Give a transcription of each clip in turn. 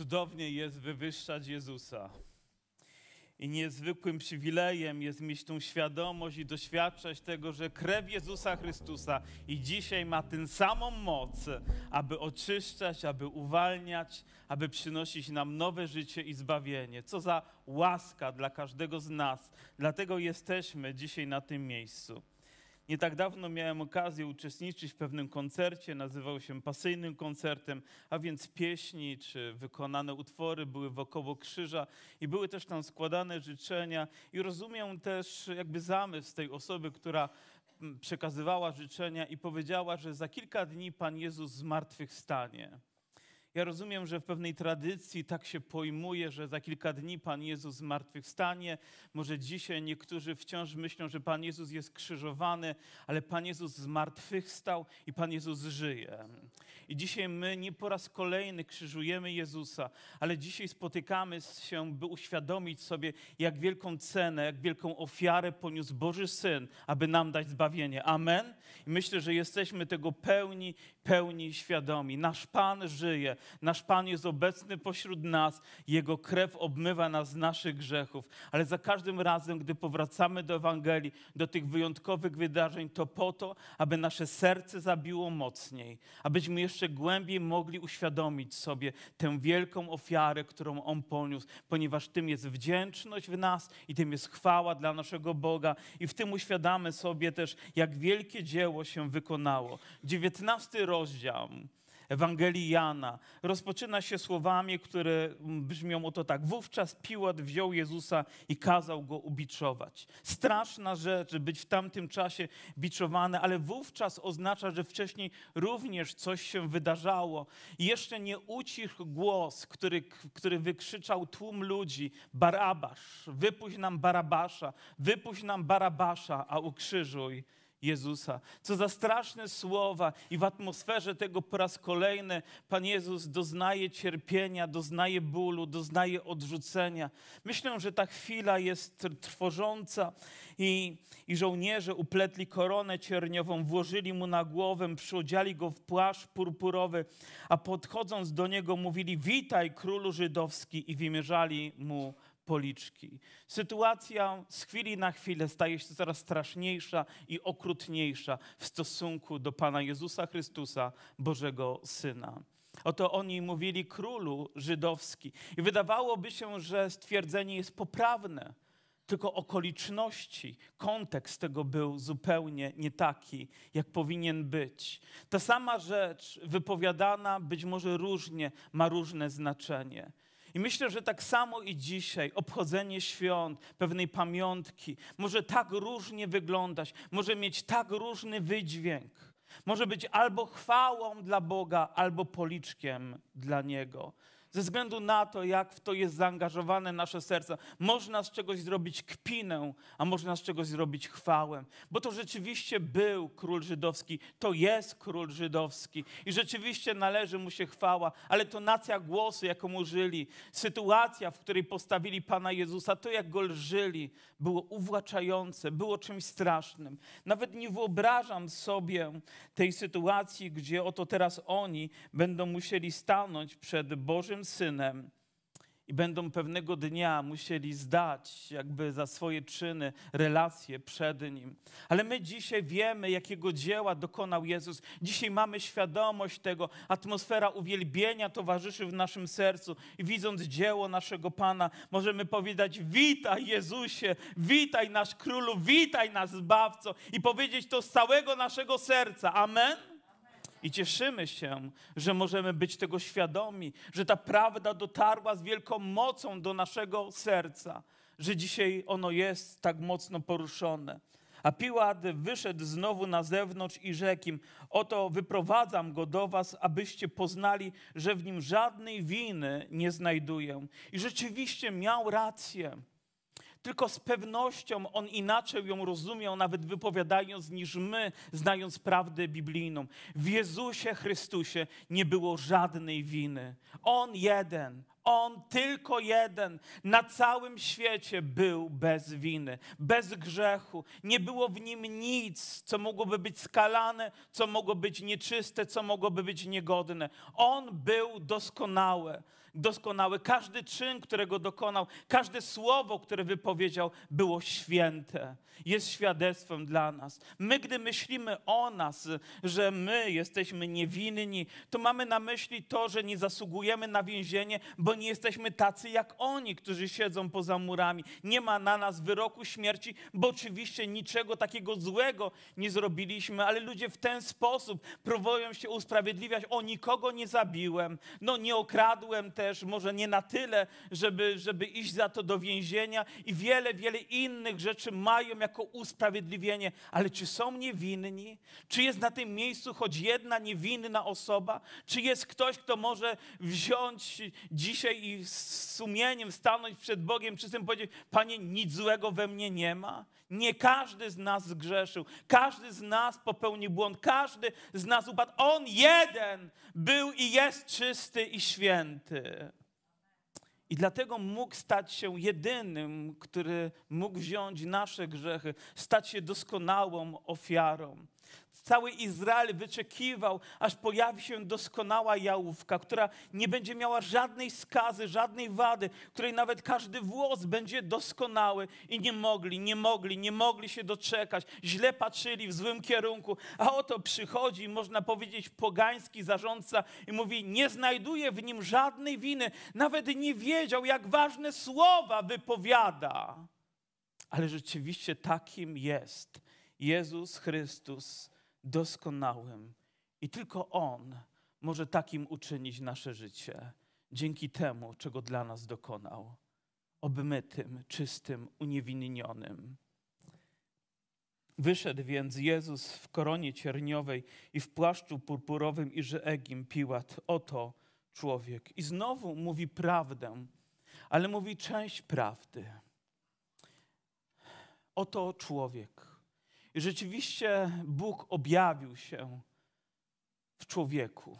cudownie jest wywyższać Jezusa. I niezwykłym przywilejem jest mieć tą świadomość i doświadczać tego, że krew Jezusa Chrystusa i dzisiaj ma tę samą moc, aby oczyszczać, aby uwalniać, aby przynosić nam nowe życie i zbawienie. Co za łaska dla każdego z nas. Dlatego jesteśmy dzisiaj na tym miejscu. Nie tak dawno miałem okazję uczestniczyć w pewnym koncercie, nazywał się Pasyjnym Koncertem, a więc pieśni czy wykonane utwory były wokoło krzyża i były też tam składane życzenia. I rozumiem też jakby zamysł tej osoby, która mm, przekazywała życzenia i powiedziała, że za kilka dni Pan Jezus zmartwychwstanie. Ja rozumiem, że w pewnej tradycji tak się pojmuje, że za kilka dni Pan Jezus zmartwychwstanie. Może dzisiaj niektórzy wciąż myślą, że Pan Jezus jest krzyżowany, ale Pan Jezus zmartwychwstał i Pan Jezus żyje. I dzisiaj my nie po raz kolejny krzyżujemy Jezusa, ale dzisiaj spotykamy się, by uświadomić sobie, jak wielką cenę, jak wielką ofiarę poniósł Boży Syn, aby nam dać zbawienie. Amen. I myślę, że jesteśmy tego pełni, pełni świadomi. Nasz Pan żyje, nasz Pan jest obecny pośród nas, Jego krew obmywa nas z naszych grzechów. Ale za każdym razem, gdy powracamy do Ewangelii, do tych wyjątkowych wydarzeń, to po to, aby nasze serce zabiło mocniej, abyśmy jeszcze głębiej mogli uświadomić sobie tę wielką ofiarę, którą On poniósł, ponieważ tym jest wdzięczność w nas i tym jest chwała dla naszego Boga. I w tym uświadamy sobie też, jak wielkie dzieło się wykonało. 19 rozdział. Ewangelii Jana rozpoczyna się słowami, które brzmią oto tak. Wówczas Piłat wziął Jezusa i kazał go ubiczować. Straszna rzecz, być w tamtym czasie biczowany, ale wówczas oznacza, że wcześniej również coś się wydarzało. Jeszcze nie ucichł głos, który, który wykrzyczał tłum ludzi. Barabasz, wypuść nam Barabasza, wypuść nam Barabasza, a ukrzyżuj Jezusa. Co za straszne słowa i w atmosferze tego po raz kolejny Pan Jezus doznaje cierpienia, doznaje bólu, doznaje odrzucenia. Myślę, że ta chwila jest trwożąca i, i żołnierze upletli koronę cierniową, włożyli mu na głowę, przyodziali go w płaszcz purpurowy, a podchodząc do niego mówili witaj królu żydowski i wymierzali mu policzki. Sytuacja z chwili na chwilę staje się coraz straszniejsza i okrutniejsza w stosunku do Pana Jezusa Chrystusa, Bożego Syna. Oto oni mówili królu żydowski. I wydawałoby się, że stwierdzenie jest poprawne, tylko okoliczności, kontekst tego był zupełnie nie taki, jak powinien być. Ta sama rzecz wypowiadana być może różnie ma różne znaczenie. I myślę, że tak samo i dzisiaj obchodzenie świąt, pewnej pamiątki, może tak różnie wyglądać, może mieć tak różny wydźwięk. Może być albo chwałą dla Boga, albo policzkiem dla Niego ze względu na to, jak w to jest zaangażowane nasze serce. Można z czegoś zrobić kpinę, a można z czegoś zrobić chwałę. Bo to rzeczywiście był król żydowski, to jest król żydowski i rzeczywiście należy mu się chwała, ale to nacja głosu, jaką użyli, sytuacja, w której postawili Pana Jezusa, to jak go lżyli, było uwłaczające, było czymś strasznym. Nawet nie wyobrażam sobie tej sytuacji, gdzie oto teraz oni będą musieli stanąć przed Bożym synem i będą pewnego dnia musieli zdać jakby za swoje czyny relacje przed Nim. Ale my dzisiaj wiemy, jakiego dzieła dokonał Jezus. Dzisiaj mamy świadomość tego. Atmosfera uwielbienia towarzyszy w naszym sercu i widząc dzieło naszego Pana, możemy powiedzieć witaj Jezusie, witaj nasz Królu, witaj nasz Zbawco i powiedzieć to z całego naszego serca. Amen? I cieszymy się, że możemy być tego świadomi, że ta prawda dotarła z wielką mocą do naszego serca, że dzisiaj ono jest tak mocno poruszone. A Piłat wyszedł znowu na zewnątrz i rzekł im, oto wyprowadzam go do was, abyście poznali, że w nim żadnej winy nie znajduję. I rzeczywiście miał rację tylko z pewnością on inaczej ją rozumiał, nawet wypowiadając, niż my, znając prawdę biblijną. W Jezusie Chrystusie nie było żadnej winy. On jeden, on tylko jeden na całym świecie był bez winy, bez grzechu. Nie było w nim nic, co mogłoby być skalane, co mogło być nieczyste, co mogłoby być niegodne. On był doskonały. doskonały. Każdy czyn, którego dokonał, każde słowo, które wypowiedział, było święte. Jest świadectwem dla nas. My, gdy myślimy o nas, że my jesteśmy niewinni, to mamy na myśli to, że nie zasługujemy na więzienie, bo nie jesteśmy tacy jak oni, którzy siedzą poza murami. Nie ma na nas wyroku śmierci, bo oczywiście niczego takiego złego nie zrobiliśmy, ale ludzie w ten sposób próbują się usprawiedliwiać. O, nikogo nie zabiłem, no nie okradłem też, może nie na tyle, żeby, żeby iść za to do więzienia i wiele, wiele innych rzeczy mają jako usprawiedliwienie. Ale czy są niewinni? Czy jest na tym miejscu choć jedna niewinna osoba? Czy jest ktoś, kto może wziąć dzisiaj i z sumieniem stanąć przed Bogiem czystym powiedzieć, Panie, nic złego we mnie nie ma? Nie każdy z nas zgrzeszył, każdy z nas popełnił błąd, każdy z nas upadł. On jeden był i jest czysty i święty. I dlatego mógł stać się jedynym, który mógł wziąć nasze grzechy, stać się doskonałą ofiarą. Cały Izrael wyczekiwał, aż pojawi się doskonała jałówka, która nie będzie miała żadnej skazy, żadnej wady, której nawet każdy włos będzie doskonały. I nie mogli, nie mogli, nie mogli się doczekać. Źle patrzyli w złym kierunku. A oto przychodzi, można powiedzieć, pogański zarządca i mówi: Nie znajduje w nim żadnej winy. Nawet nie wiedział, jak ważne słowa wypowiada. Ale rzeczywiście takim jest Jezus Chrystus doskonałym. I tylko On może takim uczynić nasze życie, dzięki temu, czego dla nas dokonał. Obmytym, czystym, uniewinnionym. Wyszedł więc Jezus w koronie cierniowej i w płaszczu purpurowym i Egim Piłat. Oto człowiek. I znowu mówi prawdę, ale mówi część prawdy. Oto człowiek. I rzeczywiście Bóg objawił się w człowieku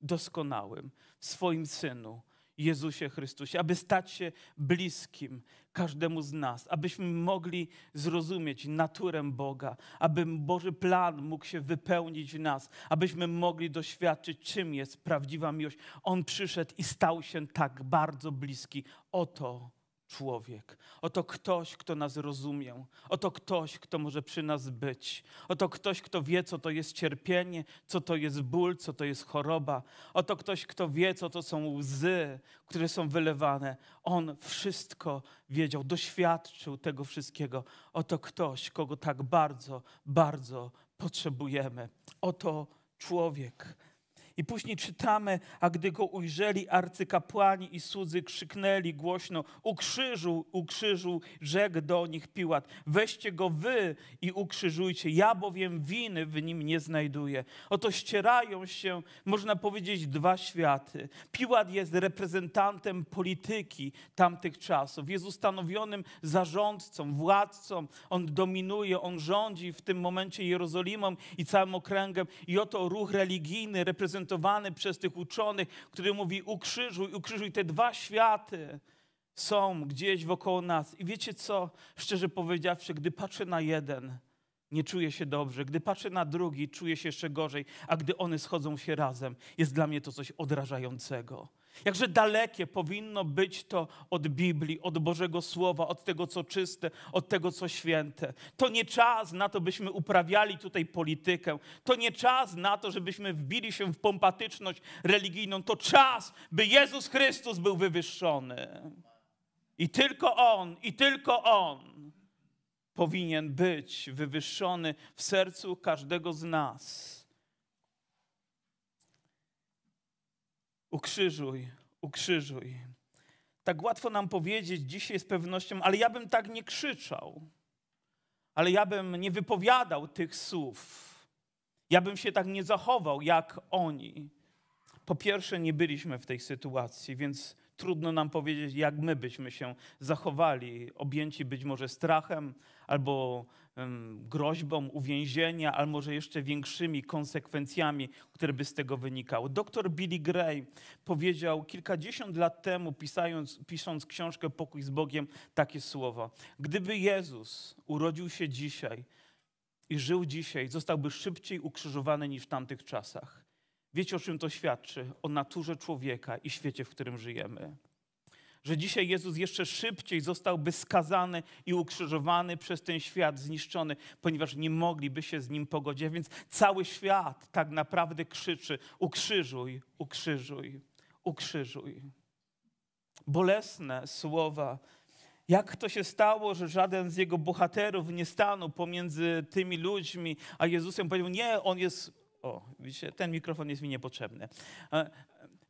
doskonałym, w swoim synu, Jezusie Chrystusie, aby stać się bliskim każdemu z nas, abyśmy mogli zrozumieć naturę Boga, aby Boży plan mógł się wypełnić w nas, abyśmy mogli doświadczyć, czym jest prawdziwa miłość. On przyszedł i stał się tak bardzo bliski. Oto człowiek. Oto ktoś, kto nas rozumie. Oto ktoś, kto może przy nas być. Oto ktoś, kto wie, co to jest cierpienie, co to jest ból, co to jest choroba. Oto ktoś, kto wie, co to są łzy, które są wylewane. On wszystko wiedział, doświadczył tego wszystkiego. Oto ktoś, kogo tak bardzo, bardzo potrzebujemy. Oto człowiek. I później czytamy, a gdy go ujrzeli arcykapłani i słudzy krzyknęli głośno, ukrzyżuj, ukrzyżuj, rzekł do nich Piłat, weźcie go wy i ukrzyżujcie, ja bowiem winy w nim nie znajduję. Oto ścierają się, można powiedzieć, dwa światy. Piłat jest reprezentantem polityki tamtych czasów, jest ustanowionym zarządcą, władcą, on dominuje, on rządzi w tym momencie Jerozolimą i całym okręgiem i oto ruch religijny reprezentuje reprezentowany przez tych uczonych, który mówi ukrzyżuj, ukrzyżuj. Te dwa światy są gdzieś wokoło nas. I wiecie co? Szczerze powiedziawszy, gdy patrzę na jeden, nie czuję się dobrze. Gdy patrzę na drugi, czuję się jeszcze gorzej. A gdy one schodzą się razem, jest dla mnie to coś odrażającego. Jakże dalekie powinno być to od Biblii, od Bożego Słowa, od tego, co czyste, od tego, co święte. To nie czas na to, byśmy uprawiali tutaj politykę. To nie czas na to, żebyśmy wbili się w pompatyczność religijną. To czas, by Jezus Chrystus był wywyższony. I tylko On, i tylko On powinien być wywyższony w sercu każdego z nas. Ukrzyżuj, ukrzyżuj. Tak łatwo nam powiedzieć dzisiaj z pewnością, ale ja bym tak nie krzyczał. Ale ja bym nie wypowiadał tych słów. Ja bym się tak nie zachował jak oni. Po pierwsze, nie byliśmy w tej sytuacji, więc trudno nam powiedzieć, jak my byśmy się zachowali, objęci być może strachem albo groźbą uwięzienia, albo może jeszcze większymi konsekwencjami, które by z tego wynikały. Doktor Billy Gray powiedział kilkadziesiąt lat temu, pisając, pisząc książkę Pokój z Bogiem, takie słowa. Gdyby Jezus urodził się dzisiaj i żył dzisiaj, zostałby szybciej ukrzyżowany niż w tamtych czasach. Wiecie, o czym to świadczy? O naturze człowieka i świecie, w którym żyjemy. Że dzisiaj Jezus jeszcze szybciej zostałby skazany i ukrzyżowany przez ten świat, zniszczony, ponieważ nie mogliby się z nim pogodzić. Więc cały świat tak naprawdę krzyczy: ukrzyżuj, ukrzyżuj, ukrzyżuj. Bolesne słowa. Jak to się stało, że żaden z jego bohaterów nie stanął pomiędzy tymi ludźmi, a Jezusem powiedział: Nie, on jest o, widzicie, ten mikrofon jest mi niepotrzebny.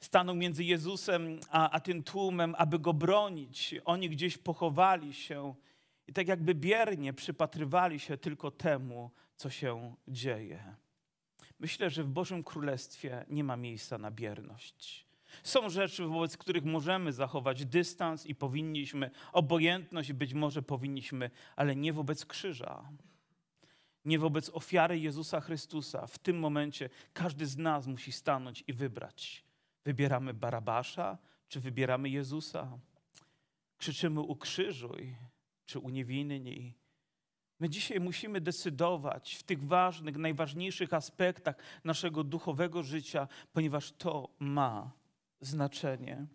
Stanął między Jezusem a, a tym tłumem, aby go bronić. Oni gdzieś pochowali się i tak jakby biernie przypatrywali się tylko temu, co się dzieje. Myślę, że w Bożym Królestwie nie ma miejsca na bierność. Są rzeczy, wobec których możemy zachować dystans i powinniśmy, obojętność być może powinniśmy, ale nie wobec krzyża nie wobec ofiary Jezusa Chrystusa. W tym momencie każdy z nas musi stanąć i wybrać. Wybieramy Barabasza, czy wybieramy Jezusa? Krzyczymy ukrzyżuj, czy uniewinni? My dzisiaj musimy decydować w tych ważnych, najważniejszych aspektach naszego duchowego życia, ponieważ to ma znaczenie.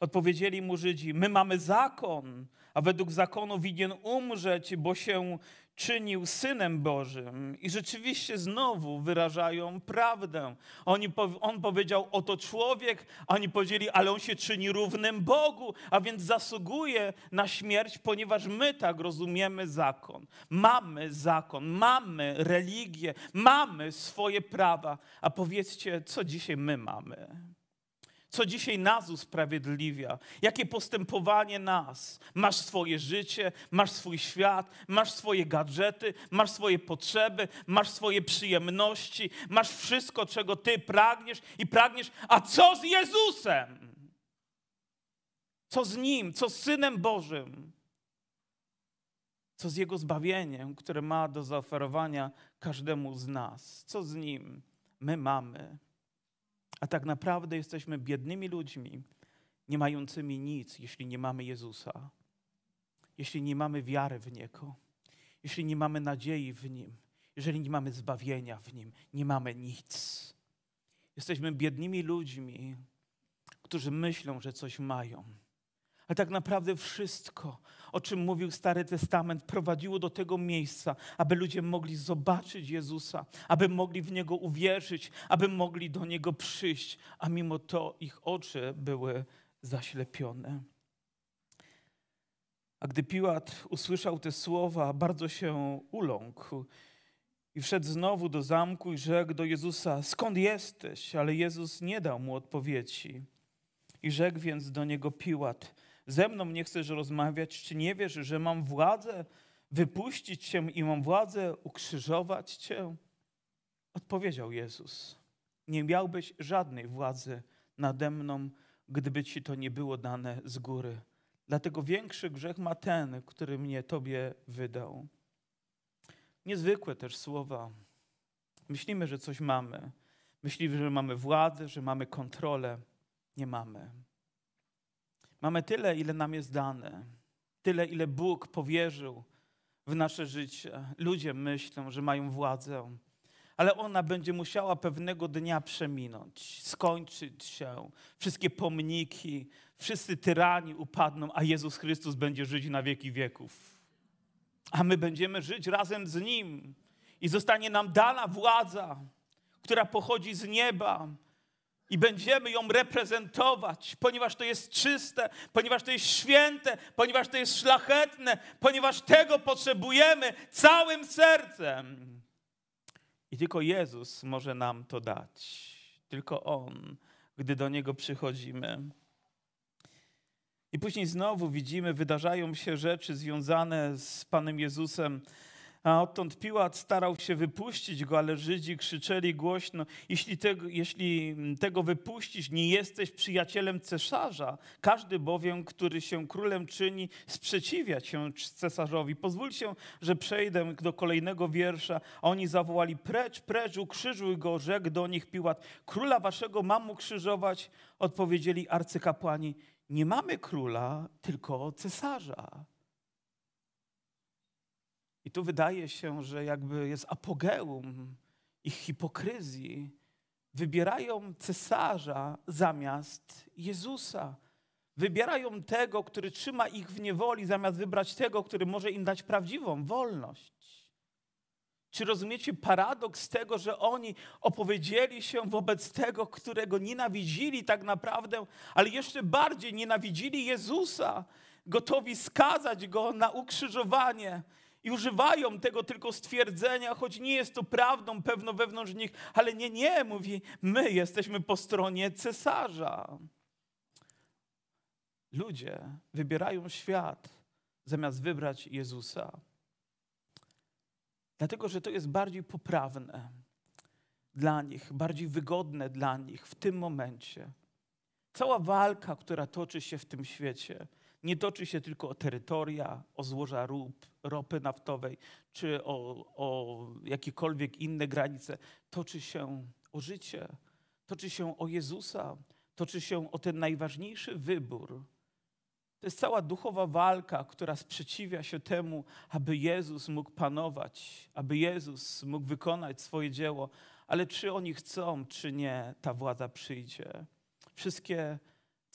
Odpowiedzieli mu Żydzi: My mamy zakon, a według zakonu winien umrzeć, bo się czynił synem Bożym. I rzeczywiście znowu wyrażają prawdę. Oni, on powiedział, oto człowiek, a oni powiedzieli, ale on się czyni równym Bogu, a więc zasługuje na śmierć, ponieważ my tak rozumiemy zakon. Mamy zakon, mamy religię, mamy swoje prawa. A powiedzcie, co dzisiaj my mamy? Co dzisiaj nas usprawiedliwia, jakie postępowanie nas. Masz swoje życie, masz swój świat, masz swoje gadżety, masz swoje potrzeby, masz swoje przyjemności, masz wszystko, czego ty pragniesz i pragniesz. A co z Jezusem? Co z Nim? Co z Synem Bożym? Co z Jego zbawieniem, które ma do zaoferowania każdemu z nas? Co z Nim? My mamy a tak naprawdę jesteśmy biednymi ludźmi, nie mającymi nic, jeśli nie mamy Jezusa, jeśli nie mamy wiary w Niego, jeśli nie mamy nadziei w Nim, jeżeli nie mamy zbawienia w Nim, nie mamy nic. Jesteśmy biednymi ludźmi, którzy myślą, że coś mają. Ale tak naprawdę wszystko, o czym mówił Stary Testament, prowadziło do tego miejsca, aby ludzie mogli zobaczyć Jezusa, aby mogli w Niego uwierzyć, aby mogli do Niego przyjść, a mimo to ich oczy były zaślepione. A gdy Piłat usłyszał te słowa, bardzo się uląkł i wszedł znowu do zamku i rzekł do Jezusa: Skąd jesteś? Ale Jezus nie dał mu odpowiedzi. I rzekł więc do niego Piłat: ze mną nie chcesz rozmawiać? Czy nie wiesz, że mam władzę wypuścić cię i mam władzę ukrzyżować cię? Odpowiedział Jezus: Nie miałbyś żadnej władzy nade mną, gdyby ci to nie było dane z góry. Dlatego większy grzech ma ten, który mnie tobie wydał. Niezwykłe też słowa. Myślimy, że coś mamy. Myślimy, że mamy władzę, że mamy kontrolę. Nie mamy. Mamy tyle, ile nam jest dane, tyle, ile Bóg powierzył w nasze życie. Ludzie myślą, że mają władzę, ale ona będzie musiała pewnego dnia przeminąć, skończyć się. Wszystkie pomniki, wszyscy tyrani upadną, a Jezus Chrystus będzie żyć na wieki wieków. A my będziemy żyć razem z Nim i zostanie nam dana władza, która pochodzi z nieba, i będziemy ją reprezentować, ponieważ to jest czyste, ponieważ to jest święte, ponieważ to jest szlachetne, ponieważ tego potrzebujemy całym sercem. I tylko Jezus może nam to dać. Tylko On, gdy do Niego przychodzimy. I później znowu widzimy, wydarzają się rzeczy związane z Panem Jezusem. A odtąd Piłat starał się wypuścić go, ale Żydzi krzyczeli głośno: Jeśli tego, jeśli tego wypuścić, nie jesteś przyjacielem cesarza. Każdy bowiem, który się królem czyni, sprzeciwia się cesarzowi. Pozwólcie, że przejdę do kolejnego wiersza. Oni zawołali: Precz, precz, ukrzyżuj go, rzekł do nich Piłat: Króla waszego mam ukrzyżować. Odpowiedzieli arcykapłani: Nie mamy króla, tylko cesarza. I tu wydaje się, że jakby jest apogeum ich hipokryzji. wybierają cesarza zamiast Jezusa. Wybierają tego, który trzyma ich w niewoli, zamiast wybrać tego, który może im dać prawdziwą wolność. Czy rozumiecie paradoks tego, że oni opowiedzieli się wobec tego, którego nienawidzili tak naprawdę, ale jeszcze bardziej nienawidzili Jezusa, gotowi skazać go na ukrzyżowanie? I używają tego tylko stwierdzenia, choć nie jest to prawdą pewno wewnątrz nich, ale nie, nie, mówi, my jesteśmy po stronie cesarza. Ludzie wybierają świat zamiast wybrać Jezusa. Dlatego, że to jest bardziej poprawne dla nich, bardziej wygodne dla nich w tym momencie. Cała walka, która toczy się w tym świecie, nie toczy się tylko o terytoria, o złoża rób, ropy naftowej, czy o, o jakiekolwiek inne granice. Toczy się o życie, toczy się o Jezusa, toczy się o ten najważniejszy wybór, to jest cała duchowa walka, która sprzeciwia się temu, aby Jezus mógł panować, aby Jezus mógł wykonać swoje dzieło. Ale czy oni chcą, czy nie, ta władza przyjdzie. Wszystkie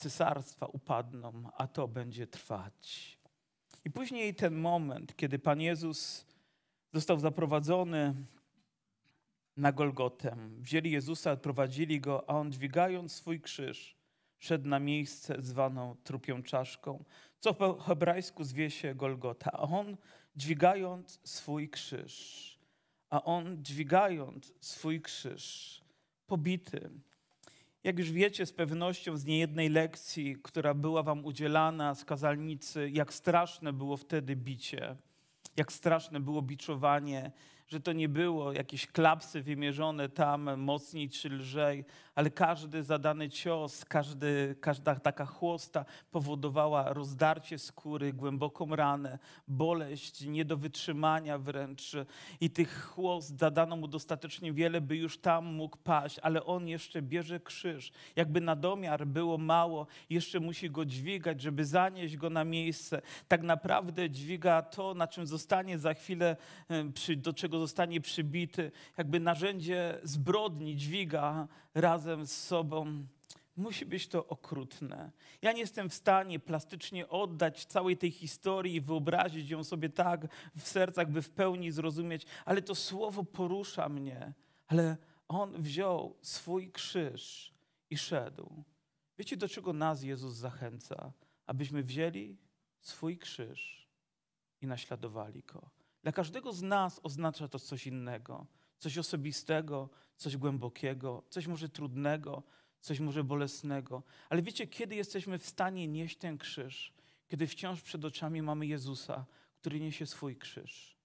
cesarstwa upadną, a to będzie trwać. I później ten moment, kiedy Pan Jezus został zaprowadzony na Golgotę. Wzięli Jezusa, odprowadzili go, a on dźwigając swój krzyż, szedł na miejsce zwaną trupią czaszką, co po hebrajsku zwie się Golgota. A on dźwigając swój krzyż, a on dźwigając swój krzyż, pobity. Jak już wiecie z pewnością z niejednej lekcji, która była wam udzielana z kazalnicy, jak straszne było wtedy bicie, jak straszne było biczowanie, że to nie było jakieś klapsy wymierzone tam mocniej czy lżej, ale każdy zadany cios, każdy, każda taka chłosta powodowała rozdarcie skóry, głęboką ranę, boleść, nie do wytrzymania wręcz. I tych chłost zadano mu dostatecznie wiele, by już tam mógł paść, ale on jeszcze bierze krzyż. Jakby na domiar było mało, jeszcze musi go dźwigać, żeby zanieść go na miejsce. Tak naprawdę dźwiga to, na czym zostanie za chwilę, do czego zostanie przybity, jakby narzędzie zbrodni dźwiga razem z sobą. Musi być to okrutne. Ja nie jestem w stanie plastycznie oddać całej tej historii i wyobrazić ją sobie tak w sercach, by w pełni zrozumieć, ale to słowo porusza mnie. Ale on wziął swój krzyż i szedł. Wiecie, do czego nas Jezus zachęca? Abyśmy wzięli swój krzyż i naśladowali go. Dla każdego z nas oznacza to coś innego, coś osobistego, coś głębokiego, coś może trudnego, coś może bolesnego. Ale wiecie, kiedy jesteśmy w stanie nieść ten krzyż? Kiedy wciąż przed oczami mamy Jezusa, który niesie swój krzyż.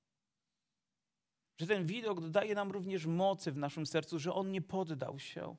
Że ten widok dodaje nam również mocy w naszym sercu, że On nie poddał się,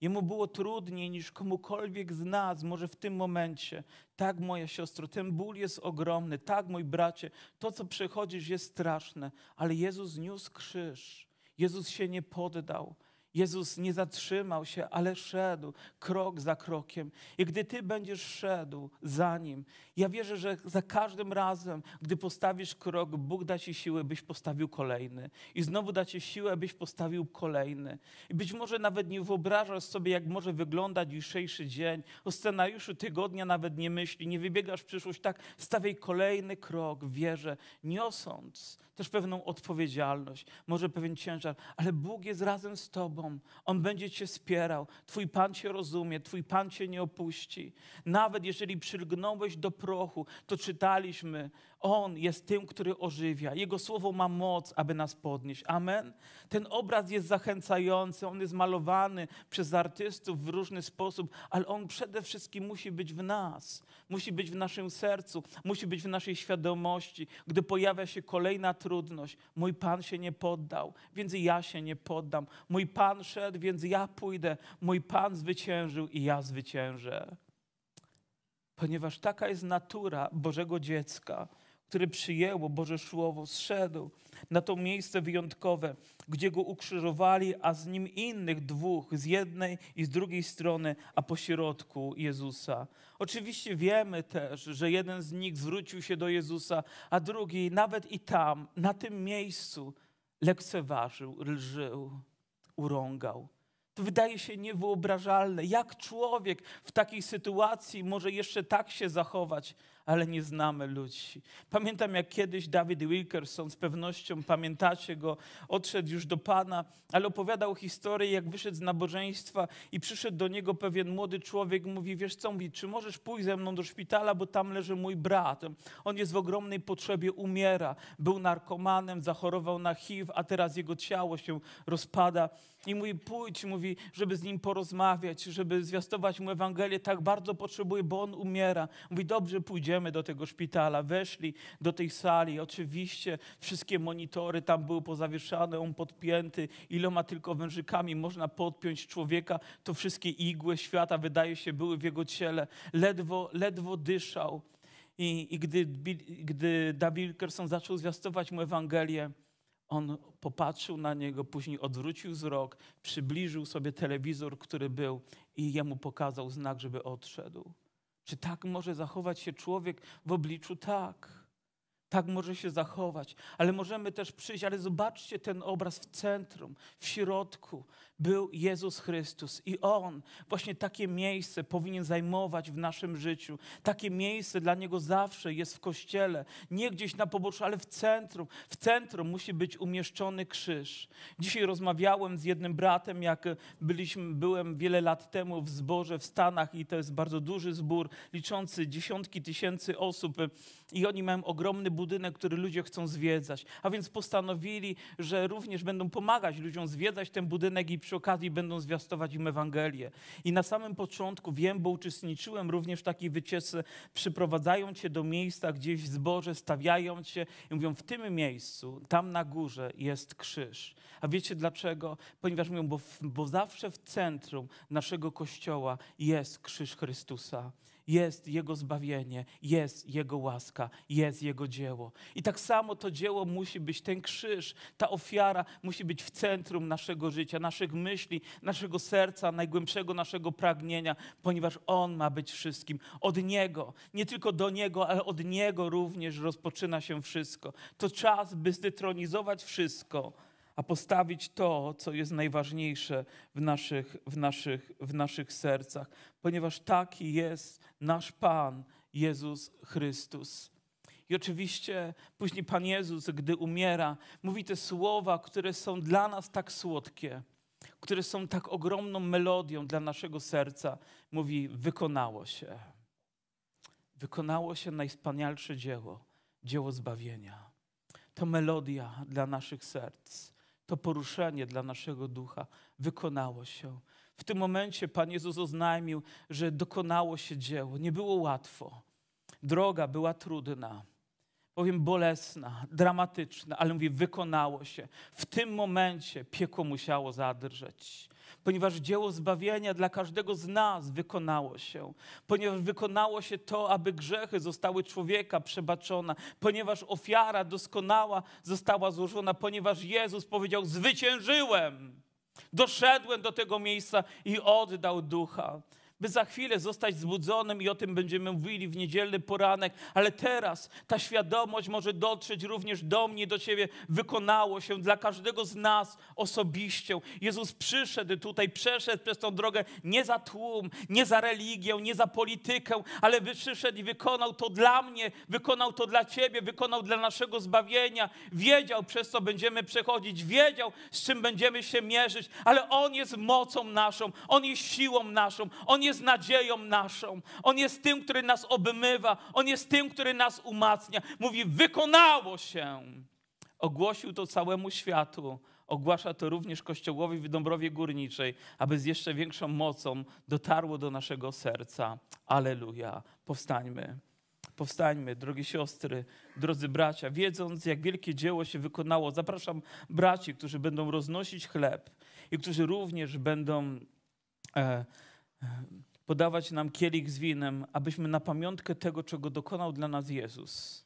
Jemu było trudniej niż komukolwiek z nas, może w tym momencie. Tak, moja siostro, ten ból jest ogromny. Tak, mój bracie, to, co przechodzisz, jest straszne, ale Jezus niósł krzyż. Jezus się nie poddał. Jezus nie zatrzymał się, ale szedł krok za krokiem. I gdy Ty będziesz szedł za Nim, ja wierzę, że za każdym razem, gdy postawisz krok, Bóg da Ci siłę, byś postawił kolejny. I znowu da Ci siłę, byś postawił kolejny. I być może nawet nie wyobrażasz sobie, jak może wyglądać jutrzejszy dzień. O scenariuszu tygodnia nawet nie myśli, nie wybiegasz w przyszłość. Tak, stawiaj kolejny krok w wierze, niosąc też pewną odpowiedzialność, może pewien ciężar, ale Bóg jest razem z Tobą. On będzie Cię wspierał. Twój Pan Cię rozumie, Twój Pan Cię nie opuści. Nawet jeżeli przylgnąłeś do prochu, to czytaliśmy, On jest tym, który ożywia. Jego słowo ma moc, aby nas podnieść. Amen. Ten obraz jest zachęcający, on jest malowany przez artystów w różny sposób, ale on przede wszystkim musi być w nas, musi być w naszym sercu, musi być w naszej świadomości. Gdy pojawia się kolejna trudność. Mój Pan się nie poddał, więc ja się nie poddam. Mój Pan szedł, więc ja pójdę. Mój Pan zwyciężył i ja zwyciężę. Ponieważ taka jest natura Bożego dziecka, które przyjęło Boże Słowo, zszedł na to miejsce wyjątkowe, gdzie go ukrzyżowali, a z nim innych dwóch, z jednej i z drugiej strony, a po środku Jezusa. Oczywiście wiemy też, że jeden z nich zwrócił się do Jezusa, a drugi nawet i tam, na tym miejscu, lekceważył, lżył, urągał. To wydaje się niewyobrażalne. Jak człowiek w takiej sytuacji może jeszcze tak się zachować? Ale nie znamy ludzi. Pamiętam, jak kiedyś David Wilkerson, z pewnością pamiętacie go, odszedł już do Pana, ale opowiadał historię, jak wyszedł z nabożeństwa i przyszedł do niego pewien młody człowiek, mówi, wiesz co, mówi, czy możesz pójść ze mną do szpitala, bo tam leży mój brat. On jest w ogromnej potrzebie, umiera. Był narkomanem, zachorował na HIV, a teraz jego ciało się rozpada. I mówi, pójdź, mówi, żeby z nim porozmawiać, żeby zwiastować mu Ewangelię. Tak bardzo potrzebuje, bo on umiera. Mówi, dobrze, pójdziemy do tego szpitala. Weszli do tej sali. Oczywiście wszystkie monitory tam były pozawieszane, on podpięty. Iloma tylko wężykami można podpiąć człowieka. To wszystkie igły świata, wydaje się, były w jego ciele. Ledwo, ledwo dyszał. I, i gdy, gdy David Wilkerson zaczął zwiastować mu Ewangelię, on popatrzył na niego, później odwrócił wzrok, przybliżył sobie telewizor, który był i jemu pokazał znak, żeby odszedł. Czy tak może zachować się człowiek w obliczu? Tak. Tak może się zachować, ale możemy też przyjść, ale zobaczcie ten obraz w centrum, w środku był Jezus Chrystus i On właśnie takie miejsce powinien zajmować w naszym życiu. Takie miejsce dla Niego zawsze jest w Kościele, nie gdzieś na poboczu, ale w centrum. W centrum musi być umieszczony krzyż. Dzisiaj rozmawiałem z jednym bratem, jak byliśmy, byłem wiele lat temu w zborze w Stanach i to jest bardzo duży zbór, liczący dziesiątki tysięcy osób i oni mają ogromny budynek, który ludzie chcą zwiedzać. A więc postanowili, że również będą pomagać ludziom zwiedzać ten budynek i przy okazji będą zwiastować im Ewangelię. I na samym początku wiem, bo uczestniczyłem również w takiej wycieczce, przyprowadzają cię do miejsca gdzieś w zborze, stawiają cię i mówią, w tym miejscu, tam na górze jest krzyż. A wiecie dlaczego? Ponieważ mówią, bo, bo zawsze w centrum naszego Kościoła jest krzyż Chrystusa jest Jego zbawienie, jest Jego łaska, jest Jego dzieło. I tak samo to dzieło musi być, ten krzyż, ta ofiara musi być w centrum naszego życia, naszych myśli, naszego serca, najgłębszego naszego pragnienia, ponieważ On ma być wszystkim. Od Niego, nie tylko do Niego, ale od Niego również rozpoczyna się wszystko. To czas, by zdetronizować wszystko a postawić to, co jest najważniejsze w naszych, w naszych, w naszych sercach, ponieważ taki jest nasz Pan, Jezus Chrystus. I oczywiście później Pan Jezus, gdy umiera, mówi te słowa, które są dla nas tak słodkie, które są tak ogromną melodią dla naszego serca. Mówi: Wykonało się. Wykonało się najwspanialsze dzieło, dzieło zbawienia. To melodia dla naszych serc to poruszenie dla naszego ducha wykonało się. W tym momencie Pan Jezus oznajmił, że dokonało się dzieło. Nie było łatwo. Droga była trudna, powiem bolesna, dramatyczna, ale mówi, wykonało się. W tym momencie piekło musiało zadrżeć ponieważ dzieło zbawienia dla każdego z nas wykonało się, ponieważ wykonało się to, aby grzechy zostały człowieka przebaczone, ponieważ ofiara doskonała została złożona, ponieważ Jezus powiedział: Zwyciężyłem, doszedłem do tego miejsca i oddał ducha by za chwilę zostać zbudzonym i o tym będziemy mówili w niedzielny poranek, ale teraz ta świadomość może dotrzeć również do mnie, do Ciebie. Wykonało się dla każdego z nas osobiście. Jezus przyszedł tutaj, przeszedł przez tą drogę nie za tłum, nie za religię, nie za politykę, ale przyszedł i wykonał to dla mnie, wykonał to dla Ciebie, wykonał dla naszego zbawienia. Wiedział, przez co będziemy przechodzić, wiedział, z czym będziemy się mierzyć, ale On jest mocą naszą, On jest siłą naszą, On jest jest nadzieją naszą. On jest tym, który nas obmywa. On jest tym, który nas umacnia. Mówi, wykonało się. Ogłosił to całemu światu. Ogłasza to również Kościołowi w Dąbrowie Górniczej, aby z jeszcze większą mocą dotarło do naszego serca. Aleluja. Powstańmy. Powstańmy, drogie siostry, drodzy bracia, wiedząc, jak wielkie dzieło się wykonało. Zapraszam braci, którzy będą roznosić chleb i którzy również będą e, podawać nam kielich z winem, abyśmy na pamiątkę tego, czego dokonał dla nas Jezus,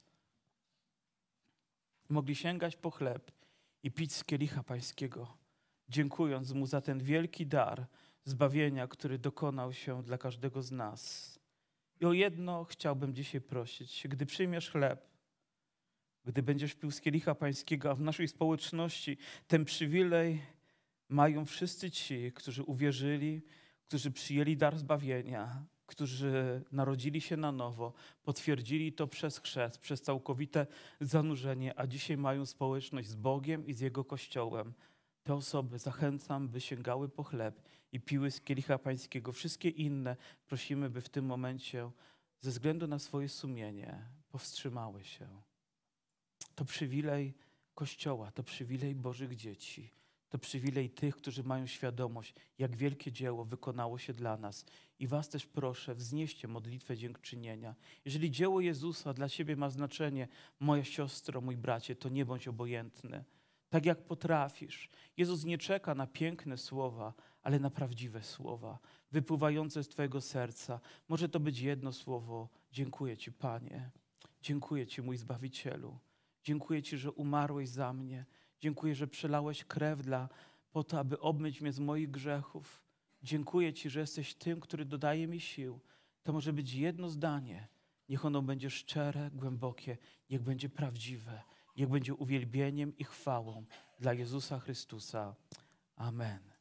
mogli sięgać po chleb i pić z kielicha pańskiego, dziękując Mu za ten wielki dar zbawienia, który dokonał się dla każdego z nas. I o jedno chciałbym dzisiaj prosić. Gdy przyjmiesz chleb, gdy będziesz pił z kielicha pańskiego, a w naszej społeczności ten przywilej mają wszyscy ci, którzy uwierzyli, którzy przyjęli dar zbawienia, którzy narodzili się na nowo, potwierdzili to przez chrzest, przez całkowite zanurzenie, a dzisiaj mają społeczność z Bogiem i z Jego Kościołem. Te osoby zachęcam, by sięgały po chleb i piły z kielicha pańskiego. Wszystkie inne prosimy, by w tym momencie, ze względu na swoje sumienie, powstrzymały się. To przywilej Kościoła, to przywilej Bożych dzieci, to przywilej tych, którzy mają świadomość, jak wielkie dzieło wykonało się dla nas. I Was też proszę, wznieście modlitwę dziękczynienia. Jeżeli dzieło Jezusa dla Ciebie ma znaczenie, moja siostro, mój bracie, to nie bądź obojętny. Tak jak potrafisz. Jezus nie czeka na piękne słowa, ale na prawdziwe słowa, wypływające z Twojego serca. Może to być jedno słowo: Dziękuję Ci, Panie. Dziękuję Ci, mój Zbawicielu. Dziękuję Ci, że umarłeś za mnie. Dziękuję, że przelałeś krew dla, po to, aby obmyć mnie z moich grzechów. Dziękuję Ci, że jesteś tym, który dodaje mi sił. To może być jedno zdanie. Niech ono będzie szczere, głębokie, niech będzie prawdziwe, niech będzie uwielbieniem i chwałą dla Jezusa Chrystusa. Amen.